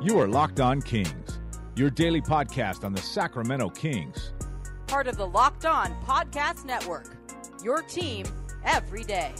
You are Locked On Kings, your daily podcast on the Sacramento Kings. Part of the Locked On Podcast Network. Your team every day.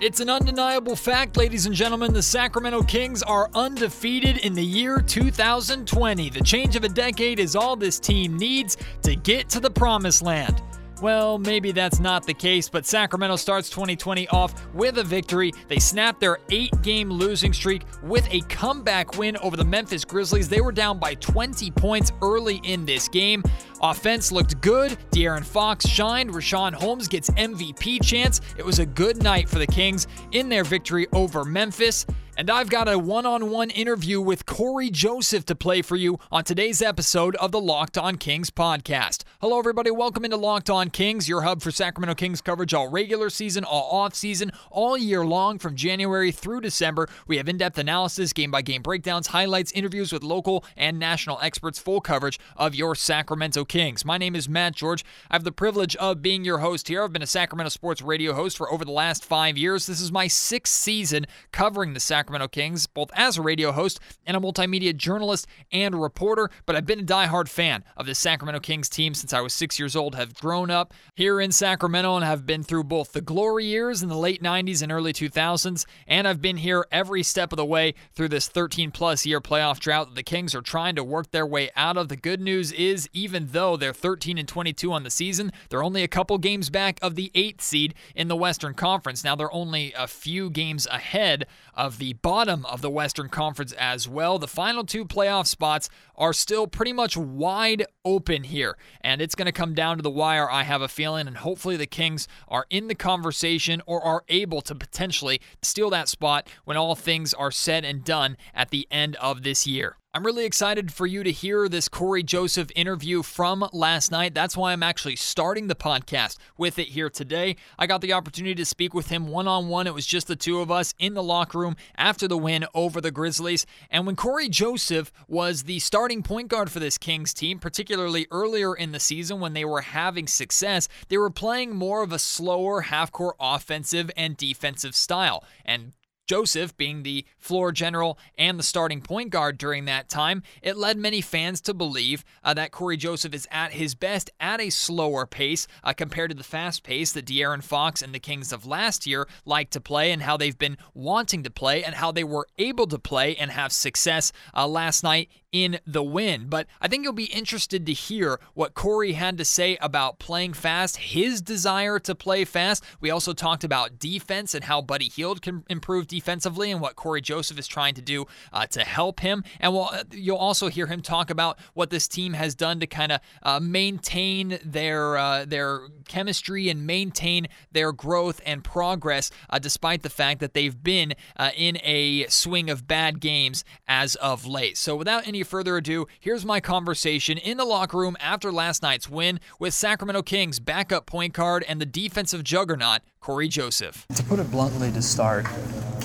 It's an undeniable fact, ladies and gentlemen. The Sacramento Kings are undefeated in the year 2020. The change of a decade is all this team needs to get to the promised land. Well, maybe that's not the case, but Sacramento starts 2020 off with a victory. They snapped their eight game losing streak with a comeback win over the Memphis Grizzlies. They were down by 20 points early in this game. Offense looked good. De'Aaron Fox shined. Richaun Holmes gets MVP chance. It was a good night for the Kings in their victory over Memphis. And I've got a one on one interview with Cory Joseph to play for you on today's episode of the Locked On Kings podcast. Hello, everybody. Welcome into Locked On Kings, your hub for Sacramento Kings coverage all regular season, all off season, all year long from January through December. We have in depth analysis, game by game breakdowns, highlights, interviews with local and national experts, full coverage of your Sacramento Kings. My name is Matt George. I have the privilege of being your host here. I've been a Sacramento sports radio host for over the last five years. This is my sixth season covering the Sacramento Sacramento Kings, both as a radio host and a multimedia journalist and reporter. But I've been a diehard fan of the Sacramento Kings team since I was six years old, have grown up here in Sacramento, and have been through both the glory years in the late 90s and early 2000s. And I've been here every step of the way through this 13 plus year playoff drought that the Kings are trying to work their way out of. The good news is, even though they're 13 and 22 on the season, they're only a couple games back of the eighth seed in the Western Conference. Now, they're only a few games ahead of the bottom of the Western Conference as well. The final two playoff spots are still pretty much wide open here, and it's going to come down to the wire, I have a feeling, and hopefully the Kings are in the conversation or are able to potentially steal that spot when all things are said and done at the end of this year. I'm really excited for you to hear this Cory Joseph interview from last night. That's why I'm actually starting the podcast with it here today. I got the opportunity to speak with him one on one. It was just the two of us in the locker room after the win over the Grizzlies. And when Cory Joseph was the starting point guard for this Kings team, particularly earlier in the season when they were having success, they were playing more of a slower half court offensive and defensive style. And Joseph being the floor general and the starting point guard during that time, it led many fans to believe uh, that Cory Joseph is at his best at a slower pace uh, compared to the fast pace that De'Aaron Fox and the Kings of last year like to play and how they've been wanting to play and how they were able to play and have success uh, last night in the win. But I think you'll be interested to hear what Cory had to say about playing fast, his desire to play fast. We also talked about defense and how Buddy Hield can improve defensively and what Cory Joseph is trying to do uh, to help him. And we'll, uh, you'll also hear him talk about what this team has done to kind of uh, maintain their uh, their chemistry and maintain their growth and progress, uh, despite the fact that they've been uh, in a swing of bad games as of late. So without any further ado, here's my conversation in the locker room after last night's win with Sacramento Kings backup point guard and the defensive juggernaut, Cory Joseph. To put it bluntly, to start,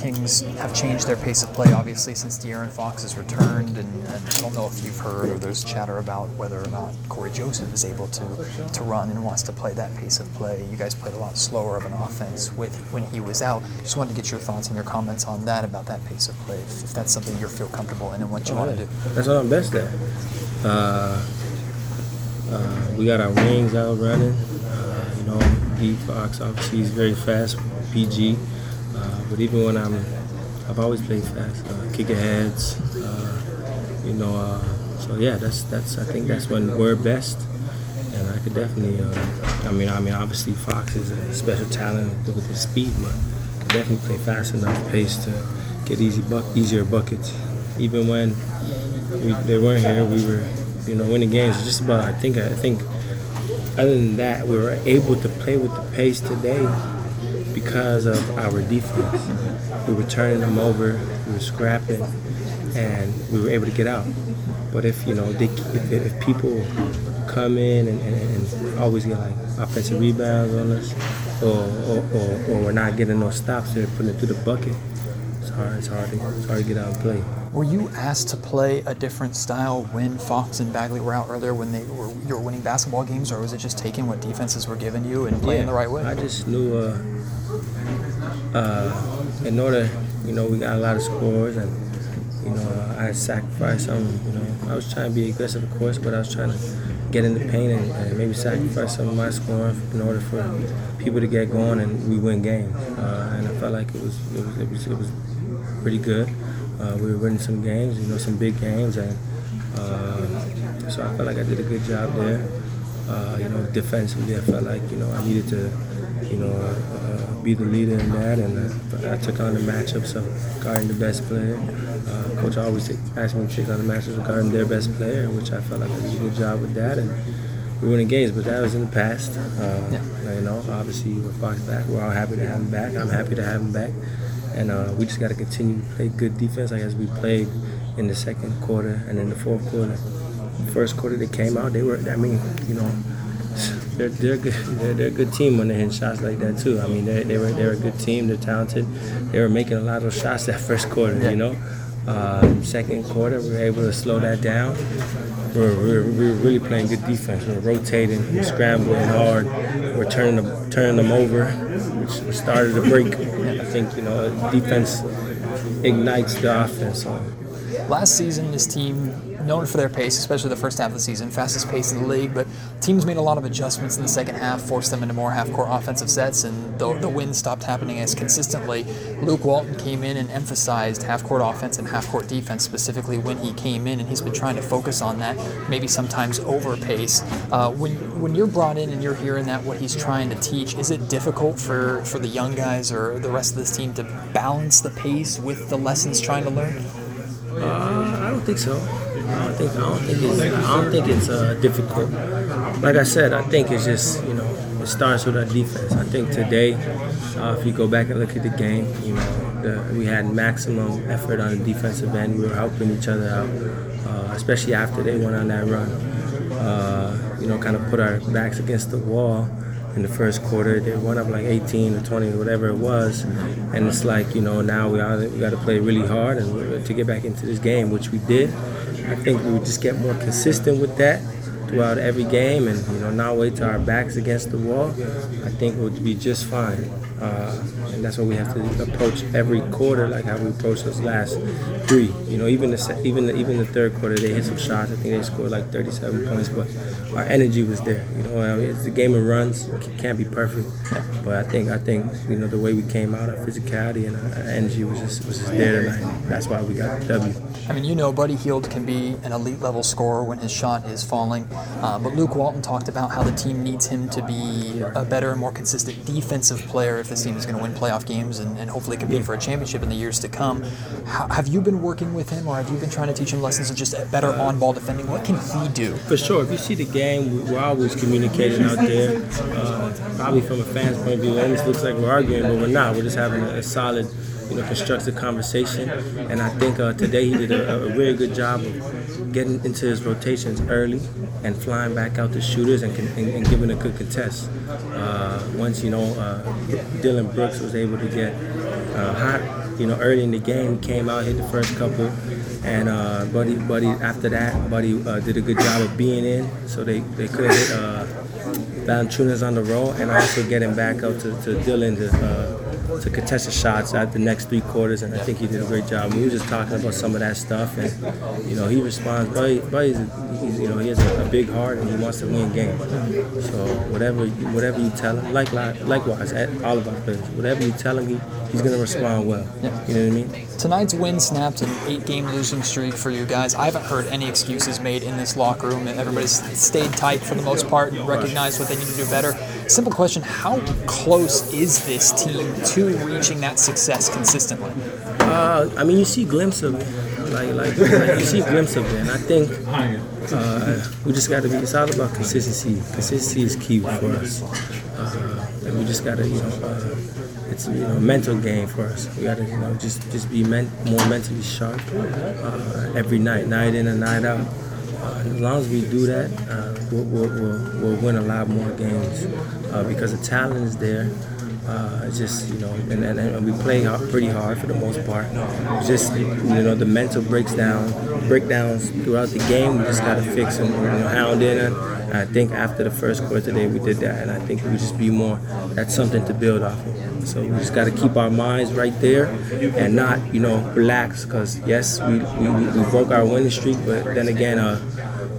Kings have changed their pace of play, obviously, since De'Aaron Fox has returned. And, and, I don't know if you've heard or there's chatter about whether or not Cory Joseph is able to, to run and wants to play that pace of play. You guys played a lot slower of an offense with when he was out. Just wanted to get your thoughts and your comments on that, about that pace of play, if, if that's something you feel comfortable in and what you want to do. That's what I'm best at. Uh, uh, we got our wings out running. Uh, you know, D Fox obviously he's very fast, PG. Uh, but even when I'm, I've always played fast, uh, kicking heads. Uh, you know, uh, so yeah, that's that's I think that's when we're best. And I could definitely, uh, I mean, I mean, obviously Fox is a special talent with his speed, but I definitely play fast enough pace to get easy buck, easier buckets. Even when we, they weren't here, we were, you know, winning games. Just about I think I think other than that, we were able to play with the pace today because of our defense. We were turning them over, we were scrapping, and we were able to get out. But if you know, they, if, if people come in and, and, and, always get like offensive rebounds on us, or, or, or, or we're not getting no stops, they're putting it through the bucket. It's hard. It's hard. To, it's hard to get out and play. Were you asked to play a different style when Fox and Bagley were out earlier when they were you were winning basketball games, or was it just taking what defenses were giving you and playing yeah, the right way? I just knew uh, uh, in order, you know, we got a lot of scores, and you know, I sacrificed some. You know, I was trying to be aggressive, of course, but I was trying to get in the paint and, and maybe sacrifice some of my scoring in order for people to get going and we win games. Uh, and I felt like it was it was it was, it was pretty good. Uh, we were winning some games, you know, some big games, and uh, so I felt like I did a good job there. Uh, you know, defensively, I felt like you know I needed to, you know, uh, be the leader in that, and uh, I took on the matchups of guarding the best player. Uh, coach always asked me to take on the matchups of guarding their best player, which I felt like I did a good job with that, and we were winning games. But that was in the past. Yeah. You know, obviously with Fox back, we're all happy to have him back. I'm happy to have him back and uh, we just got to continue to play good defense like as we played in the second quarter and in the fourth quarter. First quarter they came out, they were I mean, you know, they're they're good. They're, they're a good team when they hit shots like that too. I mean, they they were they're a good team. They're talented. They were making a lot of shots that first quarter. You know, um, second quarter we were able to slow that down. We're, we're, we're really playing good defense. We're rotating, we're scrambling hard. We're turning them turning them over. We started to break. Think you know defense ignites the offense. Last season, this team known for their pace, especially the first half of the season, fastest pace in the league. But teams made a lot of adjustments in the second half, forced them into more half-court offensive sets, and the, the wins stopped happening as consistently. Luke Walton came in and emphasized half-court offense and half-court defense specifically when he came in, and he's been trying to focus on that, maybe sometimes over pace. Uh, when when you're brought in and you're hearing that what he's trying to teach, is it difficult for for the young guys or the rest of this team to balance the pace with the lessons trying to learn? Uh, I don't think so. I don't think I don't think it's I don't think it's uh, difficult. Like I said, I think it's just you know it starts with our defense. I think today, uh, if you go back and look at the game, you know the, we had maximum effort on the defensive end. We were helping each other out, uh, especially after they went on that run. Uh, you know, kind of put our backs against the wall in the first quarter. They went up like 18 or 20 or whatever it was, and it's like you know now we we got to play really hard and to get back into this game, which we did. I think we would just get more consistent with that throughout every game, and you know not wait till our backs against the wall. I think we'll be just fine. Uh, and that's what we have to approach every quarter, like how we approached those last three. You know, even the even the, even the third quarter, they hit some shots. I think they scored like 37 points, but our energy was there. You know, it's the game of runs. It can't be perfect, but I think I think you know the way we came out, our physicality and our energy was just was just there tonight. That's why we got the W. I mean, you know, Buddy Hield can be an elite level scorer when his shot is falling, uh, but Luke Walton talked about how the team needs him to be a better and more consistent defensive player if this team is going to win playoff games and, and hopefully compete for a championship in the years to come. How, have you been working with him, or have you been trying to teach him lessons of just better on-ball defending? What can he do? For sure. If you see the game, we're always communicating out there. Uh, probably from a fan's point of view, it looks like we're arguing, but we're not. We're just having a solid you know, constructive conversation. And I think uh, today he did a, a, really good job of getting into his rotations early and flying back out to shooters and, and, and giving a good contest. Uh, once, you know, uh, Dillon Brooks was able to get uh, hot, you know, early in the game, came out, hit the first couple. And uh, Buddy, Buddy, after that, Buddy uh, did a good job of being in, so they, they could hit uh, Valanciunas on the roll and also getting back up to, to Dillon to to contest the shots at the next three quarters, and I think he did a great job. We were just talking about some of that stuff, and you know he responds. But, but he's, he's, you know he has a, a, big heart and he wants to win games. So whatever whatever you tell him, like likewise, at all of our players, whatever you tell him, he, he's gonna respond well. Yeah. You know what I mean? Tonight's win snapped an eight-game losing streak for you guys. I haven't heard any excuses made in this locker room. And everybody's stayed tight for the most part and recognized what they need to do better. Simple question: How close is this team to reaching that success consistently? Uh, I mean, you see glimpses of it. Like, like, like, you see a glimpse of it, and I think uh, we just got to be. It's all about consistency. Consistency is key for us, uh, and we just got to, you know, uh, it's you know, a mental game for us. We got to, you know, just just be men- more mentally sharp uh, every night, night in and night out. Uh, as long as we do that, uh, we'll, we'll, we'll, we'll, win a lot more games because the talent is there. Uh, just you know, and, and, and, we play hard, pretty hard for the most part. Just you know, the mental breaks down, breakdowns throughout the game. We just got to fix them, you know, hound in And I think after the first quarter today, we did that, and I think we just be more. That's something to build off of. So we just got to keep our minds right there and not, you know, relax. Because yes, we, we we broke our winning streak, but then again, uh,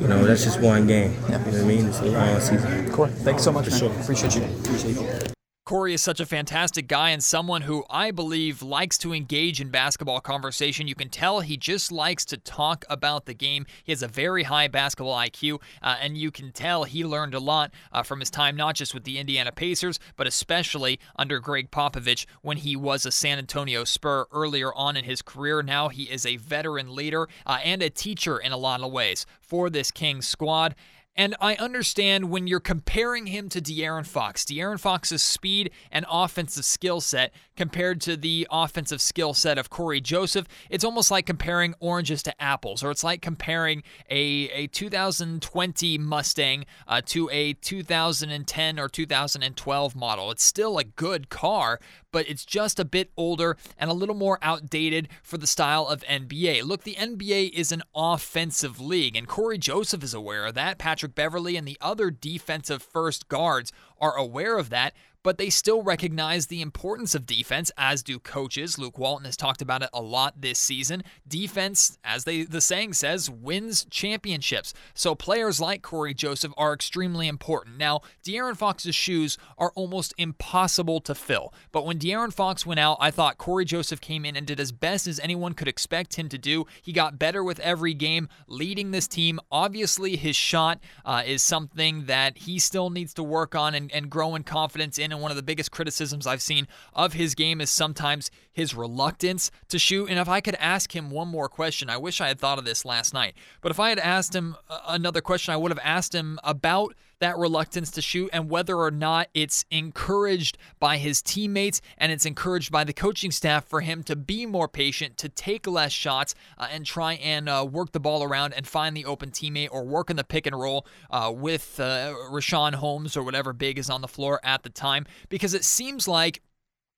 you know, that's just one game. Yeah. You know what I mean? It's a long season. Cool. Thanks so much, man. sure. Appreciate you. Appreciate you. Cory is such a fantastic guy and someone who I believe likes to engage in basketball conversation. You can tell he just likes to talk about the game. He has a very high basketball IQ, uh, and you can tell he learned a lot uh, from his time not just with the Indiana Pacers, but especially under Gregg Popovich when he was a San Antonio Spur earlier on in his career. Now he is a veteran leader uh, and a teacher in a lot of ways for this Kings squad. And I understand when you're comparing him to De'Aaron Fox, De'Aaron Fox's speed and offensive skill set compared to the offensive skill set of Cory Joseph, it's almost like comparing oranges to apples, or it's like comparing a, a 2020 Mustang uh, to a 2010 or 2012 model. It's still a good car, but it's just a bit older and a little more outdated for the style of NBA. Look, the NBA is an offensive league, and Cory Joseph is aware of that. Patrick Beverley and the other defensive first guards are aware of that but they still recognize the importance of defense, as do coaches. Luke Walton has talked about it a lot this season. Defense, as they the saying says, wins championships. So players like Cory Joseph are extremely important. Now, De'Aaron Fox's shoes are almost impossible to fill. But when De'Aaron Fox went out, I thought Cory Joseph came in and did as best as anyone could expect him to do. He got better with every game, leading this team. Obviously, his shot uh, is something that he still needs to work on and, and grow in confidence in and one of the biggest criticisms I've seen of his game is sometimes his reluctance to shoot. And if I could ask him one more question, I wish I had thought of this last night, but if I had asked him uh, another question, I would have asked him about that reluctance to shoot and whether or not it's encouraged by his teammates and it's encouraged by the coaching staff for him to be more patient, to take less shots, uh, and try and uh, work the ball around and find the open teammate or work in the pick and roll uh, with uh, Richaun Holmes or whatever big is on the floor at the time. Because it seems like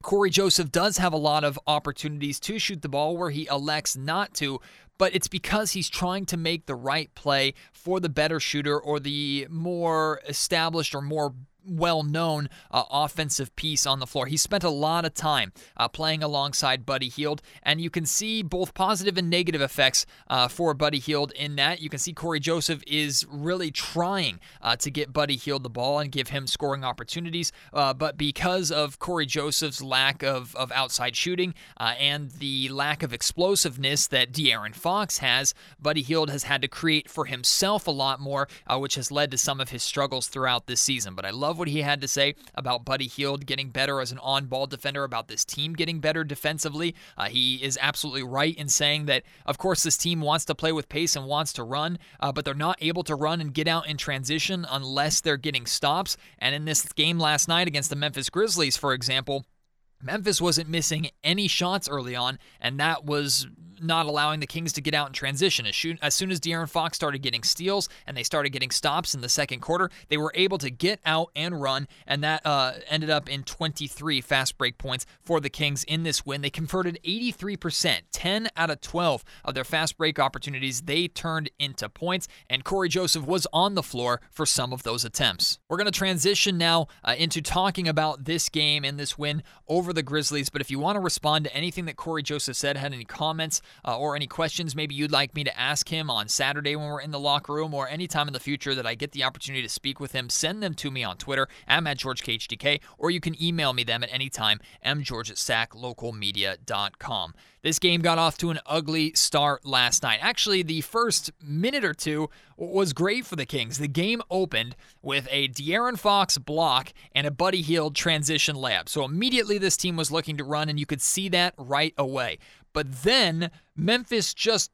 Cory Joseph does have a lot of opportunities to shoot the ball where he elects not to, but it's because he's trying to make the right play for the better shooter or the more established or more well known uh, offensive piece on the floor. He spent a lot of time uh, playing alongside Buddy Hield, and you can see both positive and negative effects uh, for Buddy Hield in that. You can see Cory Joseph is really trying uh, to get Buddy Hield the ball and give him scoring opportunities, uh, but because of Cory Joseph's lack of, of outside shooting uh, and the lack of explosiveness that De'Aaron Fox has, Buddy Hield has had to create for himself a lot more, which has led to some of his struggles throughout this season. But I love love what he had to say about Buddy Hield getting better as an on ball defender, about this team getting better defensively. Uh, he is absolutely right in saying that, of course, this team wants to play with pace and wants to run, uh, but they're not able to run and get out in transition unless they're getting stops. And in this game last night against the Memphis Grizzlies, for example, Memphis wasn't missing any shots early on, and that was not allowing the Kings to get out in transition. As, soon as De'Aaron Fox started getting steals and they started getting stops in the second quarter, they were able to get out and run, and that uh, ended up in 23 fast break points for the Kings in this win. They converted 83%, 10 out of 12 of their fast break opportunities they turned into points, and Cory Joseph was on the floor for some of those attempts. We're going to transition now uh, into talking about this game and this win over the Grizzlies, but if you want to respond to anything that Cory Joseph said, had any comments, uh, or any questions maybe you'd like me to ask him on Saturday when we're in the locker room or anytime in the future that I get the opportunity to speak with him, send them to me on Twitter. I'm at GeorgeKHTK, or you can email me them at any time, mgeorge at saclocalmedia.com. This game got off to an ugly start last night. Actually, the first minute or two was great for the Kings. The game opened with a De'Aaron Fox block and a Buddy Hield transition layup. So immediately this team was looking to run, and you could see that right away. But then Memphis just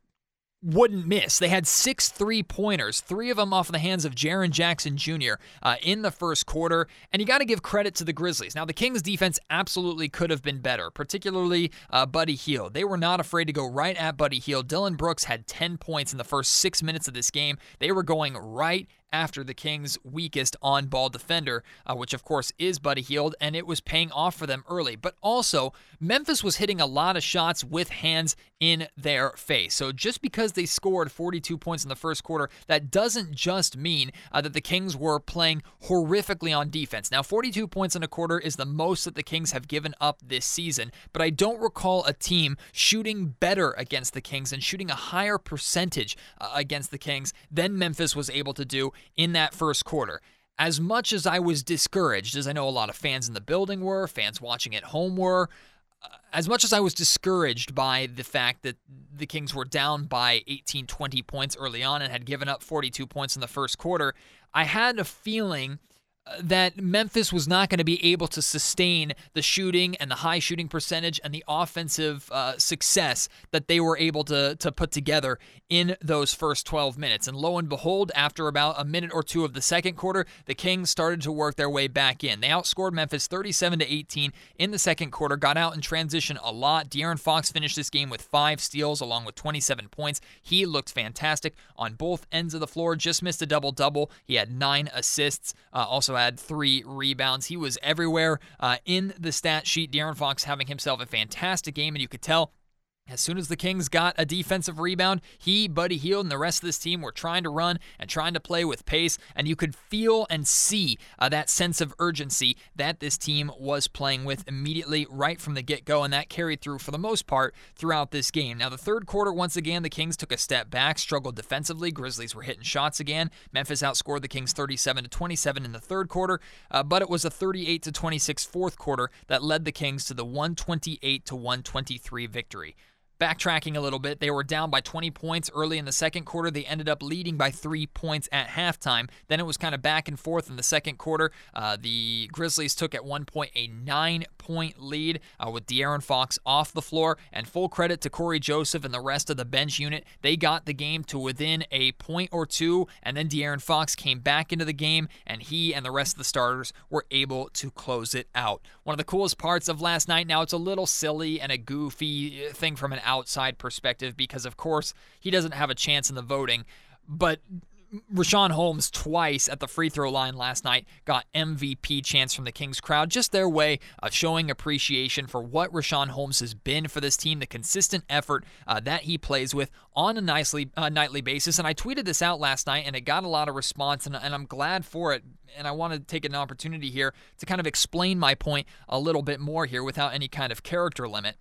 wouldn't miss. They had six three pointers, three of them off the hands of Jaren Jackson Jr. Uh, in the first quarter. And you got to give credit to the Grizzlies. Now, the Kings defense absolutely could have been better, particularly uh, Buddy Hield. They were not afraid to go right at Buddy Hield. Dillon Brooks had 10 points in the first six minutes of this game. They were going right after the Kings' weakest on ball defender, uh, which of course is Buddy Hield, and it was paying off for them early. But also, Memphis was hitting a lot of shots with hands in their face. So just because they scored 42 points in the first quarter, that doesn't just mean uh, that the Kings were playing horrifically on defense. Now, 42 points in a quarter is the most that the Kings have given up this season, but I don't recall a team shooting better against the Kings and shooting a higher percentage uh, against the Kings than Memphis was able to do in that first quarter. As much as I was discouraged, as I know a lot of fans in the building were, fans watching at home were, uh, as much as I was discouraged by the fact that the Kings were down by 18, 20 points early on and had given up 42 points in the first quarter, I had a feeling that Memphis was not going to be able to sustain the shooting and the high shooting percentage and the offensive uh, success that they were able to, to put together in those first 12 minutes. And lo and behold, after about a minute or two of the second quarter, the Kings started to work their way back in. They outscored Memphis 37 to 18 in the second quarter, got out in transition a lot. De'Aaron Fox finished this game with five steals along with 27 points. He looked fantastic on both ends of the floor, just missed a double double. He had nine assists, uh, also had three rebounds. He was everywhere uh, in the stat sheet. De'Aaron Fox having himself a fantastic game, and you could tell as soon as the Kings got a defensive rebound, he, Buddy Hield, and the rest of this team were trying to run and trying to play with pace, and you could feel and see uh, that sense of urgency that this team was playing with immediately right from the get go, and that carried through for the most part throughout this game. Now, the third quarter, once again, the Kings took a step back, struggled defensively. Grizzlies were hitting shots again. Memphis outscored the Kings 37 to 27 in the third quarter, uh, but it was a 38 to 26 fourth quarter that led the Kings to the 128 to 123 victory. Backtracking a little bit, they were down by 20 points early in the second quarter. They ended up leading by three points at halftime. Then it was kind of back and forth in the second quarter. Uh, the Grizzlies took at one point a nine point lead uh, with De'Aaron Fox off the floor. And full credit to Cory Joseph and the rest of the bench unit. They got the game to within a point or two. And then De'Aaron Fox came back into the game, and he and the rest of the starters were able to close it out. One of the coolest parts of last night, now it's a little silly and a goofy thing from an outside perspective because, of course, he doesn't have a chance in the voting. But Richaun Holmes twice at the free throw line last night got MVP chance from the Kings crowd. Just their way of showing appreciation for what Richaun Holmes has been for this team, the consistent effort uh, that he plays with on a nicely uh, nightly basis. And I tweeted this out last night, and it got a lot of response, and, and I'm glad for it. And I want to take an opportunity here to kind of explain my point a little bit more here without any kind of character limit.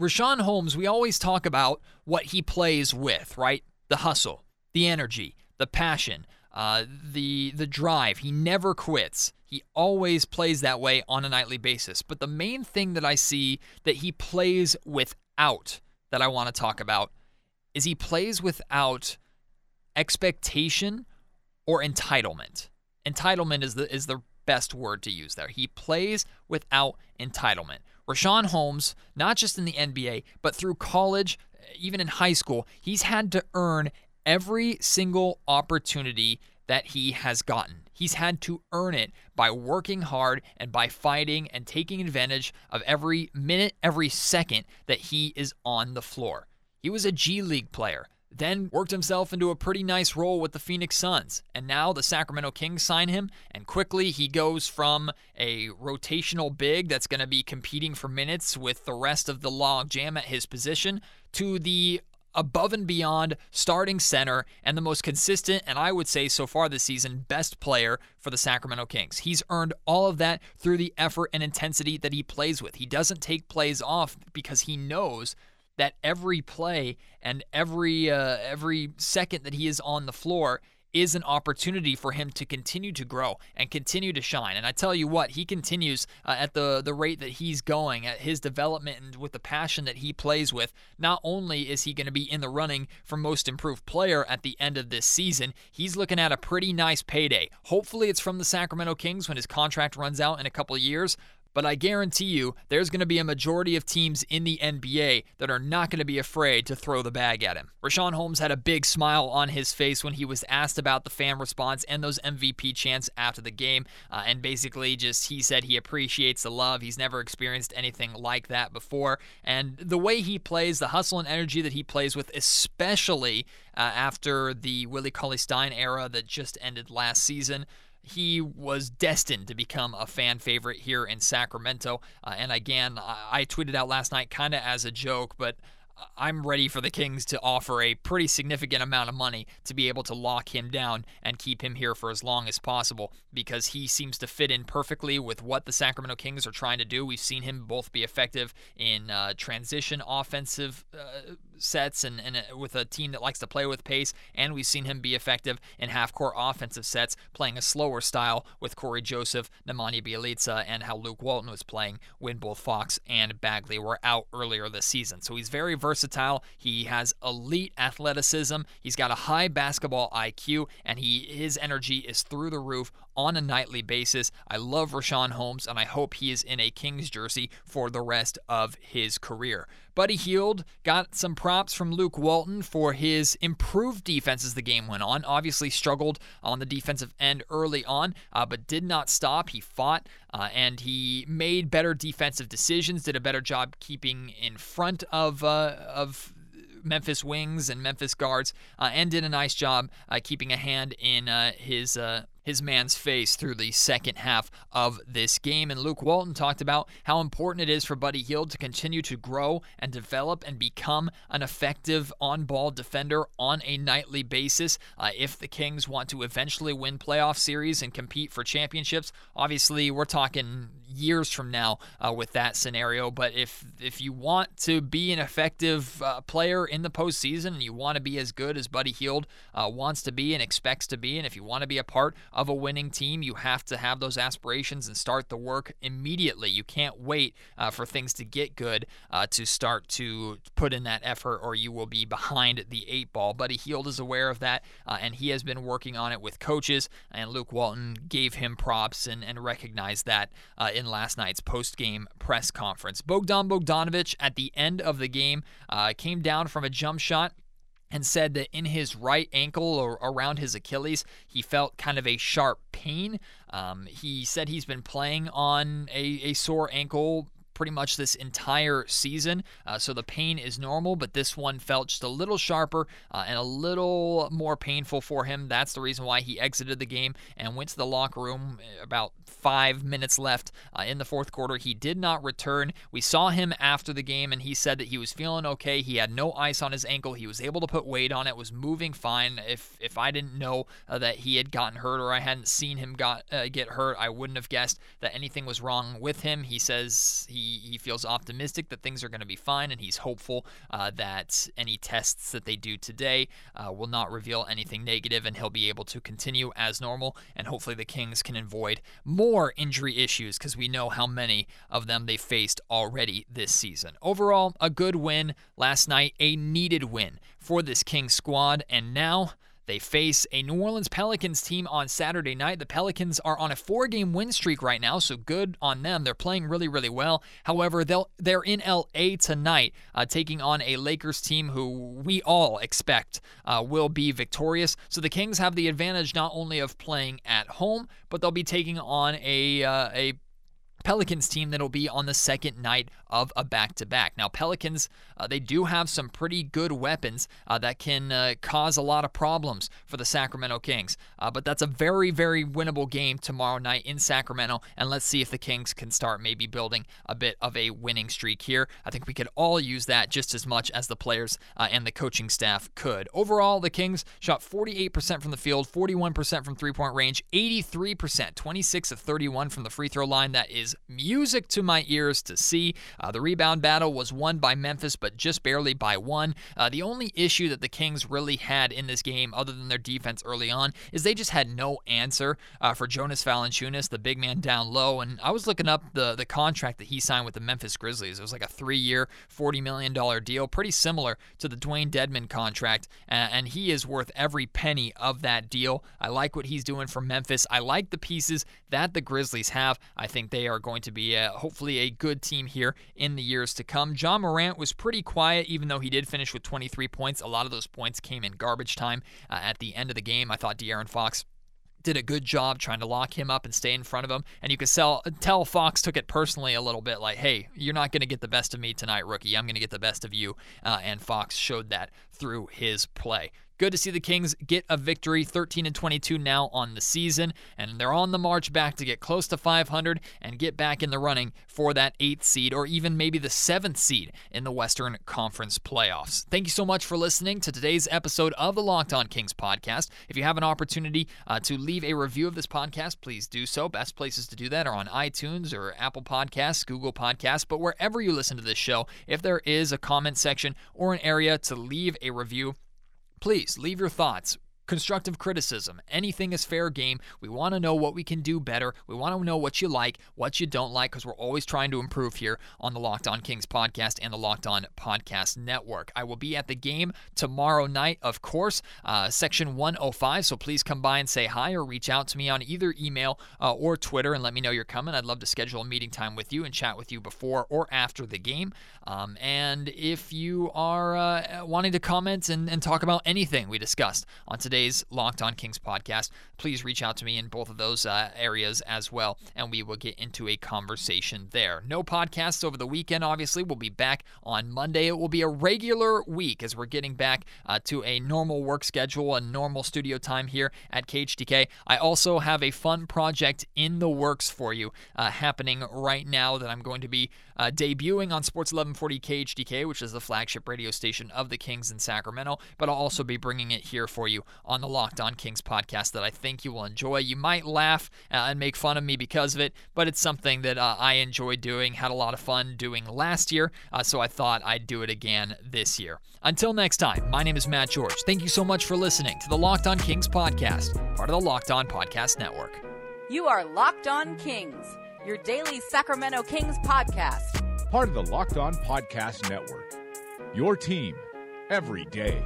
Richaun Holmes, we always talk about what he plays with, right? The hustle, the energy, the passion, uh, the the drive. He never quits. He always plays that way on a nightly basis. But the main thing that I see that he plays without that I want to talk about is he plays without expectation or entitlement. Entitlement is the is the best word to use there. He plays without entitlement. Richaun Holmes, not just in the NBA, but through college, even in high school, he's had to earn every single opportunity that he has gotten. He's had to earn it by working hard and by fighting and taking advantage of every minute, every second that he is on the floor. He was a G League player then worked himself into a pretty nice role with the Phoenix Suns. And now the Sacramento Kings sign him, and quickly he goes from a rotational big that's going to be competing for minutes with the rest of the log jam at his position to the above and beyond starting center and the most consistent, and I would say so far this season, best player for the Sacramento Kings. He's earned all of that through the effort and intensity that he plays with. He doesn't take plays off because he knows that every play and every uh, every second that he is on the floor is an opportunity for him to continue to grow and continue to shine. And I tell you what, he continues uh, at the the rate that he's going at his development and with the passion that he plays with. Not only is he going to be in the running for most improved player at the end of this season, he's looking at a pretty nice payday. Hopefully it's from the Sacramento Kings when his contract runs out in a couple years, but I guarantee you there's going to be a majority of teams in the NBA that are not going to be afraid to throw the bag at him. Richaun Holmes had a big smile on his face when he was asked about the fan response and those MVP chants after the game, uh, and basically just he said he appreciates the love. He's never experienced anything like that before, and the way he plays, the hustle and energy that he plays with, especially uh, after the Willie Cauley Stein era that just ended last season he was destined to become a fan favorite here in Sacramento. Uh, and again, I, I tweeted out last night kind of as a joke, but I'm ready for the Kings to offer a pretty significant amount of money to be able to lock him down and keep him here for as long as possible because he seems to fit in perfectly with what the Sacramento Kings are trying to do. We've seen him both be effective in uh, transition offensive uh, sets and, and uh, with a team that likes to play with pace, and we've seen him be effective in half court offensive sets, playing a slower style with Cory Joseph, Nemanja Bjelica, and how Luke Walton was playing when both Fox and Bagley were out earlier this season. So he's very versatile. He has elite athleticism. He's got a high basketball IQ, and he his energy is through the roof on a nightly basis. I love Richaun Holmes, and I hope he is in a Kings jersey for the rest of his career. Buddy Hield got some props from Luke Walton for his improved defense as the game went on. Obviously, struggled on the defensive end early on, uh, but did not stop. He fought uh, and he made better defensive decisions. Did a better job keeping in front of uh, of Memphis wings and Memphis guards, uh, and did a nice job uh, keeping a hand in uh, his uh, his man's face through the second half of this game. And Luke Walton talked about how important it is for Buddy Hield to continue to grow and develop and become an effective on ball defender on a nightly basis. Uh, if the Kings want to eventually win playoff series and compete for championships, obviously we're talking years from now uh, with that scenario. But if if you want to be an effective uh, player in the postseason and you want to be as good as Buddy Hield uh, wants to be and expects to be, and if you want to be a part of a winning team, you have to have those aspirations and start the work immediately. You can't wait uh, for things to get good uh, to start to put in that effort, or you will be behind the eight ball. Buddy Hield is aware of that, uh, and he has been working on it with coaches. And Luke Walton gave him props and, and recognized that in last night's post game press conference. Bogdan Bogdanovic at the end of the game uh, came down from a jump shot and said that in his right ankle or around his Achilles, he felt kind of a sharp pain. Um, he said he's been playing on a, a sore ankle pretty much this entire season. Uh, so the pain is normal, but this one felt just a little sharper uh, and a little more painful for him. That's the reason why he exited the game and went to the locker room uh, about five minutes left uh, in the fourth quarter. He did not return. We saw him after the game, and he said that he was feeling okay. He had no ice on his ankle. He was able to put weight on it. Was moving fine. If if I didn't know uh, that he had gotten hurt or I hadn't seen him got uh, get hurt, I wouldn't have guessed that anything was wrong with him. He says he he, feels optimistic that things are going to be fine, and he's hopeful uh, that any tests that they do today uh, will not reveal anything negative, and he'll be able to continue as normal. And hopefully, the Kings can avoid more injury issues because we know how many of them they faced already this season. Overall, a good win last night, a needed win for this Kings squad, and now they face a New Orleans Pelicans team on Saturday night. The Pelicans are on a four-game win streak right now, so good on them. They're playing really, really well. However, they'll they're in LA tonight, uh, taking on a Lakers team who we all expect uh, will be victorious. So the Kings have the advantage not only of playing at home, but they'll be taking on a uh, a Pelicans team that'll be on the second night of a back to back. Now, Pelicans, uh, they do have some pretty good weapons uh, that can uh, cause a lot of problems for the Sacramento Kings. Uh, but that's a very, very winnable game tomorrow night in Sacramento. And let's see if the Kings can start maybe building a bit of a winning streak here. I think we could all use that just as much as the players uh, and the coaching staff could. Overall, the Kings shot 48% from the field, 41% from three point range, 83%, 26 of 31 from the free throw line. That is music to my ears to see. Uh, the rebound battle was won by Memphis, but just barely by one. Uh, the only issue that the Kings really had in this game, other than their defense early on, is they just had no answer uh, for Jonas Valanciunas, the big man down low. And I was looking up the the contract that he signed with the Memphis Grizzlies. It was like a three-year, forty million dollar deal, pretty similar to the Dewayne Dedmon contract, and he is worth every penny of that deal. I like what he's doing for Memphis. I like the pieces that the Grizzlies have. I think they are going to be a, hopefully a good team here in the years to come. Ja Morant was pretty quiet, even though he did finish with 23 points. A lot of those points came in garbage time uh, at the end of the game. I thought De'Aaron Fox did a good job trying to lock him up and stay in front of him. And you could sell, tell Fox took it personally a little bit like, hey, you're not going to get the best of me tonight, rookie. I'm going to get the best of you. Uh, and Fox showed that through his play. Good to see the Kings get a victory, 13 and 22 now on the season, and they're on the march back to get close to 500 and get back in the running for that eighth seed or even maybe the seventh seed in the Western Conference playoffs. Thank you so much for listening to today's episode of the Locked On Kings podcast. If you have an opportunity uh, to leave a review of this podcast, please do so. Best places to do that are on iTunes or Apple Podcasts, Google Podcasts, but wherever you listen to this show, if there is a comment section or an area to leave a review, Please leave your thoughts constructive criticism. Anything is fair game. We want to know what we can do better. We want to know what you like, what you don't like, because we're always trying to improve here on the Locked On Kings podcast and the Locked On Podcast Network. I will be at the game tomorrow night, of course, uh, section 105. So please come by and say hi or reach out to me on either email uh, or Twitter and let me know you're coming. I'd love to schedule a meeting time with you and chat with you before or after the game. Um, and if you are uh, wanting to comment and, and talk about anything we discussed on today's today's Locked On Kings podcast, please reach out to me in both of those uh, areas as well, and we will get into a conversation there. No podcasts over the weekend, obviously. We'll be back on Monday. It will be a regular week as we're getting back uh, to a normal work schedule and normal studio time here at KHTK. I also have a fun project in the works for you uh, happening right now that I'm going to be uh, debuting on Sports 1140 KHTK, which is the flagship radio station of the Kings in Sacramento, but I'll also be bringing it here for you on the Locked On Kings podcast that I think you will enjoy. You might laugh uh, and make fun of me because of it, but it's something that uh, I enjoy doing, had a lot of fun doing last year, uh, so I thought I'd do it again this year. Until next time, my name is Matt George. Thank you so much for listening to the Locked On Kings podcast, part of the Locked On Podcast Network. You are Locked On Kings, your daily Sacramento Kings podcast. Part of the Locked On Podcast Network. Your team every day.